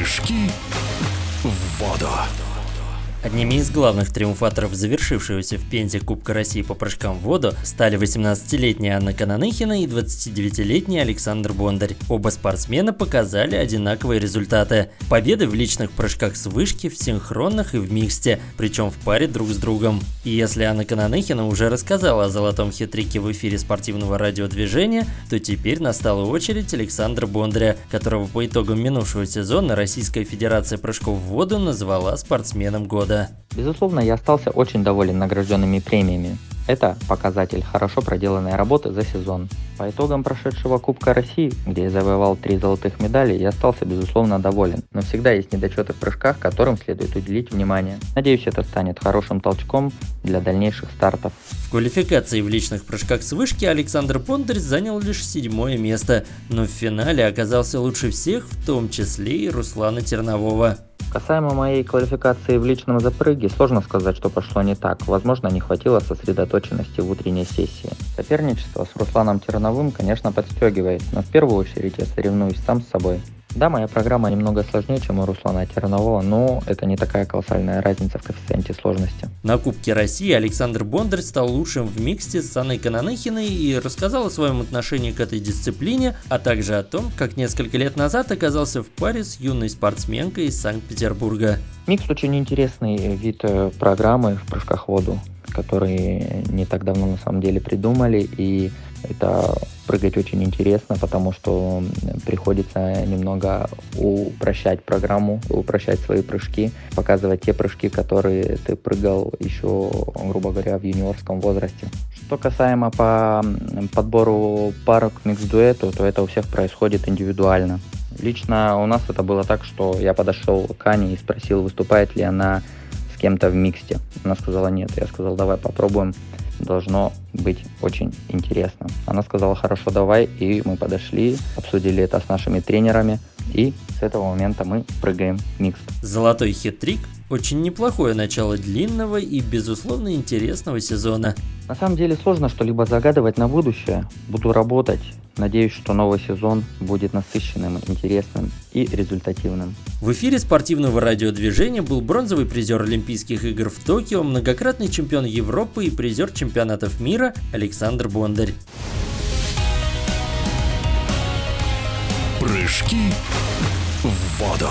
Прыжки в воду. Одними из главных триумфаторов завершившегося в Пензе Кубка России по прыжкам в воду стали 18-летняя Анна Кананыхина и 29-летний Александр Бондарь. Оба спортсмена показали одинаковые результаты. Победы в личных прыжках с вышки, в синхронных и в миксте, причем в паре друг с другом. И если Анна Кананыхина уже рассказала о золотом хитрике в эфире спортивного радиодвижения, то теперь настала очередь Александра Бондаря, которого по итогам минувшего сезона Российская Федерация прыжков в воду назвала спортсменом года года. Безусловно, я остался очень доволен награжденными премиями. Это показатель хорошо проделанной работы за сезон. По итогам прошедшего Кубка России, где я завоевал три золотых медали, я остался безусловно доволен. Но всегда есть недочеты в прыжках, которым следует уделить внимание. Надеюсь, это станет хорошим толчком для дальнейших стартов. В квалификации в личных прыжках с вышки Александр Бондарь занял лишь седьмое место, но в финале оказался лучше всех, в том числе и Руслана Тернового. Касаемо моей квалификации в личном запрыге, сложно сказать, что пошло не так. Возможно, не хватило сосредоточенности в утренней сессии. Соперничество с Русланом Терновым, конечно, подстегивает, но в первую очередь я соревнуюсь сам с собой. Да, моя программа немного сложнее, чем у Руслана Тернового, но это не такая колоссальная разница в коэффициенте сложности. На Кубке России Александр Бондарь стал лучшим в миксте с Анной Кананыхиной и рассказал о своем отношении к этой дисциплине, а также о том, как несколько лет назад оказался в паре с юной спортсменкой из Санкт-Петербурга. Микс очень интересный вид э, программы в прыжках в воду, который не так давно на самом деле придумали, и это прыгать очень интересно, потому что приходится немного упрощать программу, упрощать свои прыжки, показывать те прыжки, которые ты прыгал еще, грубо говоря, в юниорском возрасте. Что касаемо по подбору пар к микс-дуэту, то это у всех происходит индивидуально. Лично у нас это было так, что я подошел к Ане и спросил, выступает ли она кем-то в миксте. Она сказала нет. Я сказал, давай попробуем должно быть очень интересно. Она сказала, хорошо, давай, и мы подошли, обсудили это с нашими тренерами, и с этого момента мы прыгаем микс. Золотой хитрик очень неплохое начало длинного и, безусловно, интересного сезона. На самом деле сложно что-либо загадывать на будущее. Буду работать. Надеюсь, что новый сезон будет насыщенным, интересным и результативным. В эфире спортивного радиодвижения был бронзовый призер Олимпийских игр в Токио, многократный чемпион Европы и призер чемпионатов мира Александр Бондарь. Прыжки в воду.